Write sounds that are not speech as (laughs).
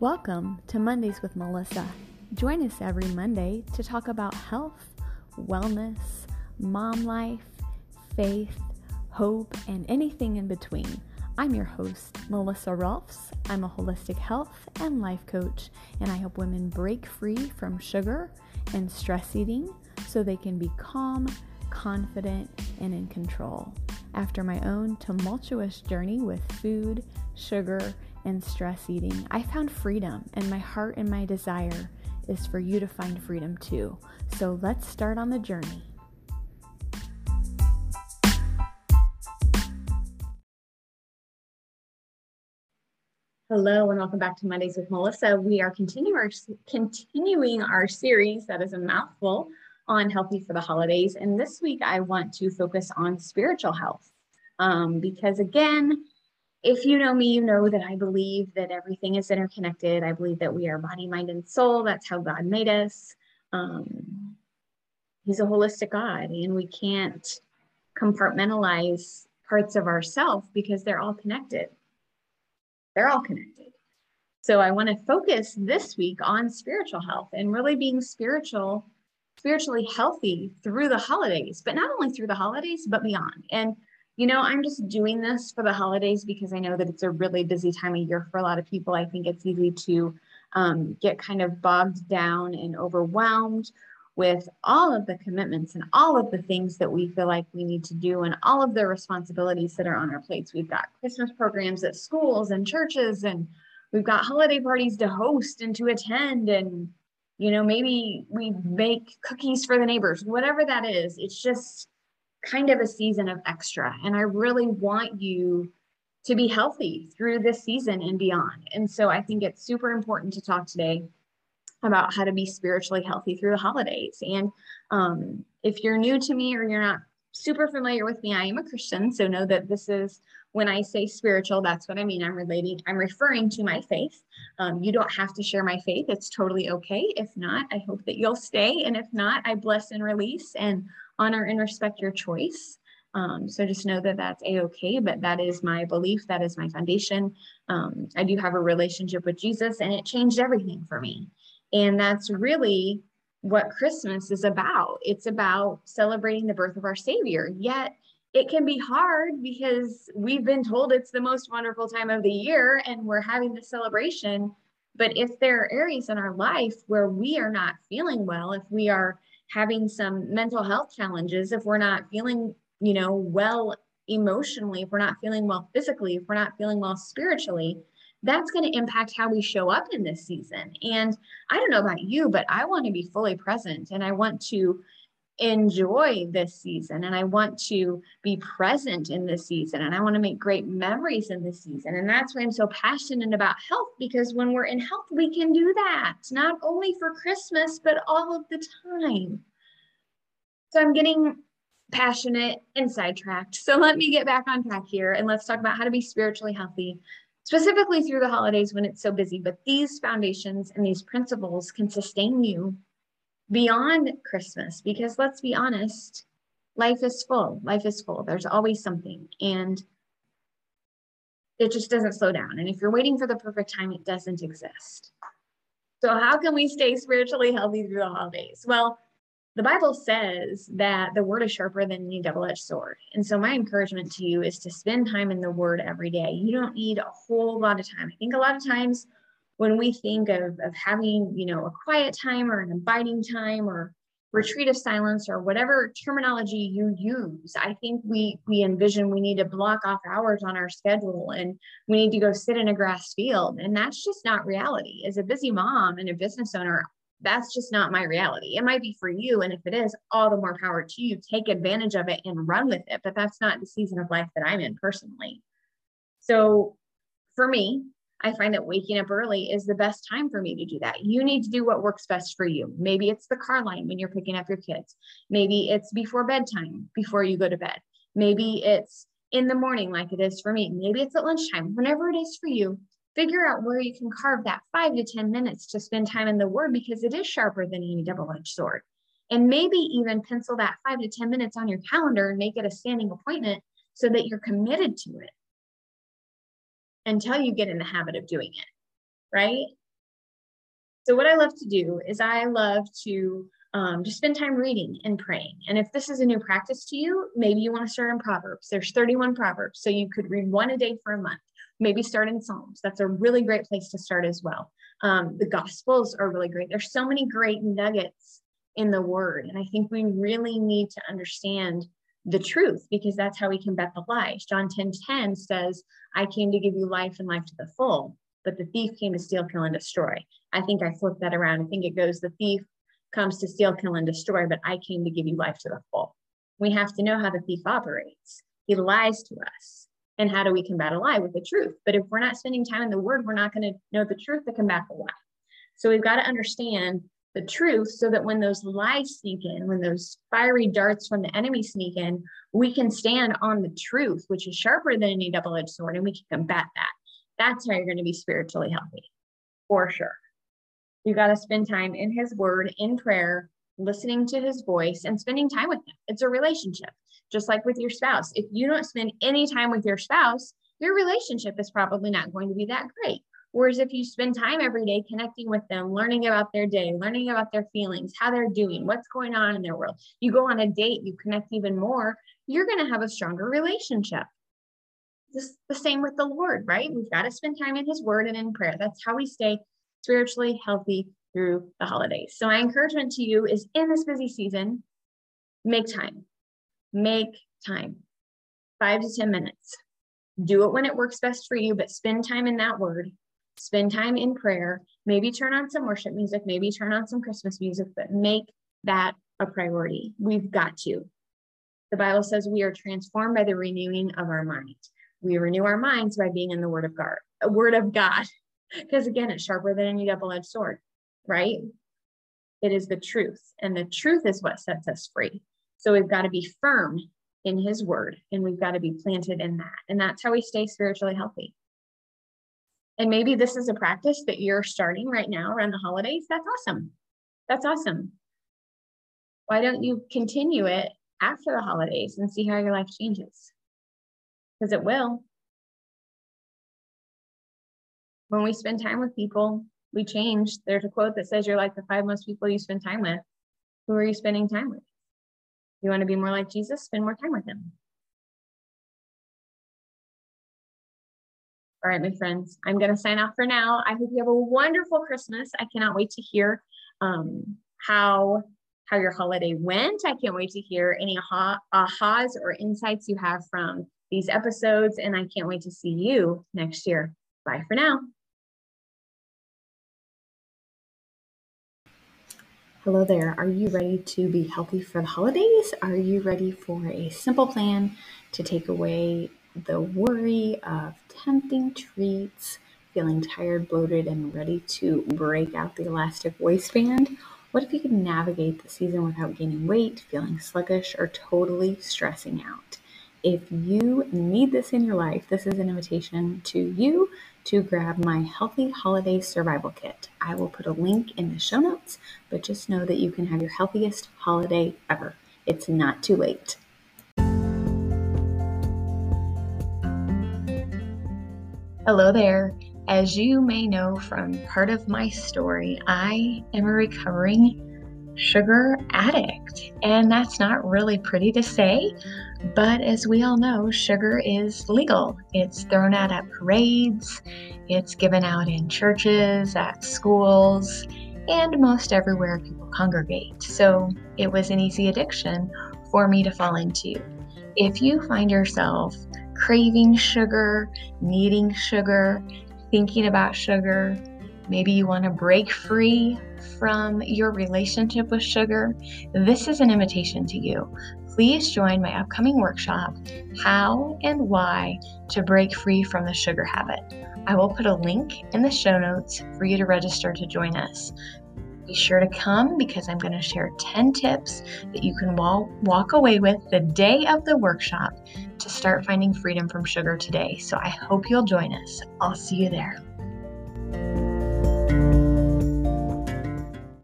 Welcome to Mondays with Melissa. Join us every Monday to talk about health, wellness, mom life, faith, hope, and anything in between. I'm your host, Melissa Rolfs. I'm a holistic health and life coach, and I help women break free from sugar and stress eating so they can be calm, confident, and in control. After my own tumultuous journey with food, sugar, and stress eating, I found freedom, and my heart and my desire is for you to find freedom too. So let's start on the journey. Hello and welcome back to Mondays with Melissa. We are continuing our, series that is a mouthful on healthy for the holidays. And this week I want to focus on spiritual health um, because again, if you know me, you know that I believe that everything is interconnected. I believe that we are body, mind, and soul. That's how God made us. Um, he's a holistic God, and we can't compartmentalize parts of ourself because they're all connected. They're all connected. So I want to focus this week on spiritual health and really being spiritual, spiritually healthy through the holidays, but not only through the holidays, but beyond. And you know, I'm just doing this for the holidays because I know that it's a really busy time of year for a lot of people. I think it's easy to um, get kind of bogged down and overwhelmed with all of the commitments and all of the things that we feel like we need to do and all of the responsibilities that are on our plates. We've got Christmas programs at schools and churches, and we've got holiday parties to host and to attend. And, you know, maybe we make cookies for the neighbors, whatever that is. It's just kind of a season of extra. And I really want you to be healthy through this season and beyond. And so I think it's super important to talk today about how to be spiritually healthy through the holidays. And um, if you're new to me or you're not super familiar with me, I am a Christian. So know that this is when I say spiritual, that's what I mean. I'm relating, I'm referring to my faith. Um, you don't have to share my faith. It's totally okay. If not, I hope that you'll stay. And if not, I bless and release and honor and respect your choice. Um, so just know that that's a okay, but that is my belief. That is my foundation. Um, I do have a relationship with Jesus, and it changed everything for me. And that's really what Christmas is about. It's about celebrating the birth of our Savior. Yet it can be hard because we've been told it's the most wonderful time of the year and we're having the celebration. But if there are areas in our life where we are not feeling well, if we are having some mental health challenges, if we're not feeling, you know, well emotionally, if we're not feeling well physically, if we're not feeling well spiritually, that's going to impact how we show up in this season. And I don't know about you, but I want to be fully present and I want to enjoy this season and I want to be present in this season and I want to make great memories in this season. And that's why I'm so passionate about health because when we're in health, we can do that, not only for Christmas, but all of the time. So I'm getting passionate and sidetracked. So let me get back on track here and let's talk about how to be spiritually healthy specifically through the holidays when it's so busy. But these foundations and these principles can sustain you beyond Christmas because let's be honest, life is full. Life is full. There's always something. And it just doesn't slow down. And if you're waiting for the perfect time, it doesn't exist. So, how can we stay spiritually healthy through the holidays? Well, the Bible says that the word is sharper than any double edged sword. And so, my encouragement to you is to spend time in the word every day. You don't need a whole lot of time. I think a lot of times when we think of, of having, you know, a quiet time or an abiding time or retreat of silence or whatever terminology you use i think we we envision we need to block off hours on our schedule and we need to go sit in a grass field and that's just not reality as a busy mom and a business owner that's just not my reality. It might be for you. And if it is, all the more power to you. Take advantage of it and run with it. But that's not the season of life that I'm in personally. So for me, I find that waking up early is the best time for me to do that. You need to do what works best for you. Maybe it's the car line when you're picking up your kids. Maybe it's before bedtime, before you go to bed. Maybe it's in the morning, like it is for me. Maybe it's at lunchtime, whenever it is for you figure out where you can carve that five to 10 minutes to spend time in the word because it is sharper than any double edged sword. And maybe even pencil that five to 10 minutes on your calendar and make it a standing appointment so that you're committed to it until you get in the habit of doing it. Right. So, what I love to do is I love to um, just spend time reading and praying. And if this is a new practice to you, maybe you want to start in Proverbs. There's 31 Proverbs, so you could read one a day for a month. Maybe start in Psalms. That's a really great place to start as well. Um, the Gospels are really great. There's so many great nuggets in the Word, and I think we really need to understand the truth because that's how we combat the lies. John 10 10 says, I came to give you life and life to the full, but the thief came to steal, kill, and destroy. I think I flipped that around. I think it goes, the thief comes to steal, kill, and destroy, but I came to give you life to the full. We have to know how the thief operates. He lies to us. And how do we combat a lie? With the truth. But if we're not spending time in the word, we're not going to know the truth to combat the lie. So we've got to understand the truth so that when those lies sneak in, when those fiery darts from the enemy sneak in, we can stand on the truth, which is sharper than any double edged sword, and we can combat that. That's how you're going to be spiritually healthy, for sure. You got to spend time in his word, in prayer, listening to his voice, and spending time with him. It's a relationship, just like with your spouse. If you don't spend any time with your spouse, your relationship is probably not going to be that great. Whereas if you spend time every day connecting with them, learning about their day, learning about their feelings, how they're doing, what's going on in their world, you go on a date, you connect even more, you're going to have a stronger relationship. This the same with the Lord, right? We've got to spend time in his word and in prayer. That's how we stay spiritually healthy through the holidays. So, my encouragement to you is in this busy season, make time. Make time. Five to 10 minutes. Do it when it works best for you, but spend time in that word. Spend time in prayer. Maybe turn on some worship music. Maybe turn on some Christmas music, but make that a priority. We've got to. The Bible says we are transformed by the renewing of our mind. We renew our minds by being in the Word of God. Word of God. (laughs) Because again, it's sharper than any double edged sword, right? It is the truth. And the truth is what sets us free. So we've got to be firm in his word and we've got to be planted in that. And that's how we stay spiritually healthy. And maybe this is a practice that you're starting right now around the holidays. That's awesome. That's awesome. Why don't you continue it after the holidays and see how your life changes? Because it will. when we spend time with people, we change. There's a quote that says you're like the five most people you spend time with. Who are you spending time with? You want to be more like Jesus? Spend more time with him. All right, my friends, I'm going to sign off for now. I hope you have a wonderful Christmas. I cannot wait to hear um, how how your holiday went. I can't wait to hear any aha, ahas or insights you have from these episodes, and I can't wait to see you next year. Bye for now. Hello there. Are you ready to be healthy for the holidays? Are you ready for a simple plan to take away the worry of tempting treats, feeling tired, bloated, and ready to break out the elastic waistband? What if you could navigate the season without gaining weight, feeling sluggish, or totally stressing out? If you need this in your life, this is an invitation to you to grab my Healthy Holiday Survival Kit. I will put a link in the show notes, but just know that you can have your healthiest holiday ever. It's not too late. Hello there. As you may know from part of my story, I am a recovering sugar addict. And that's not really pretty to say, but as we all know, sugar is legal. It's thrown out at parades, it's given out in churches, at schools, and most everywhere people congregate. So it was an easy addiction for me to fall into. If you find yourself craving sugar, needing sugar, thinking about sugar, maybe you want to break free from your relationship with sugar, this is an invitation to you. Please join my upcoming workshop, How and Why to Break Free from the Sugar Habit. I will put a link in the show notes for you to register to join us. Be sure to come because I'm going to share 10 tips that you can walk away with the day of the workshop to start finding freedom from sugar today. So I hope you'll join us. I'll see you there.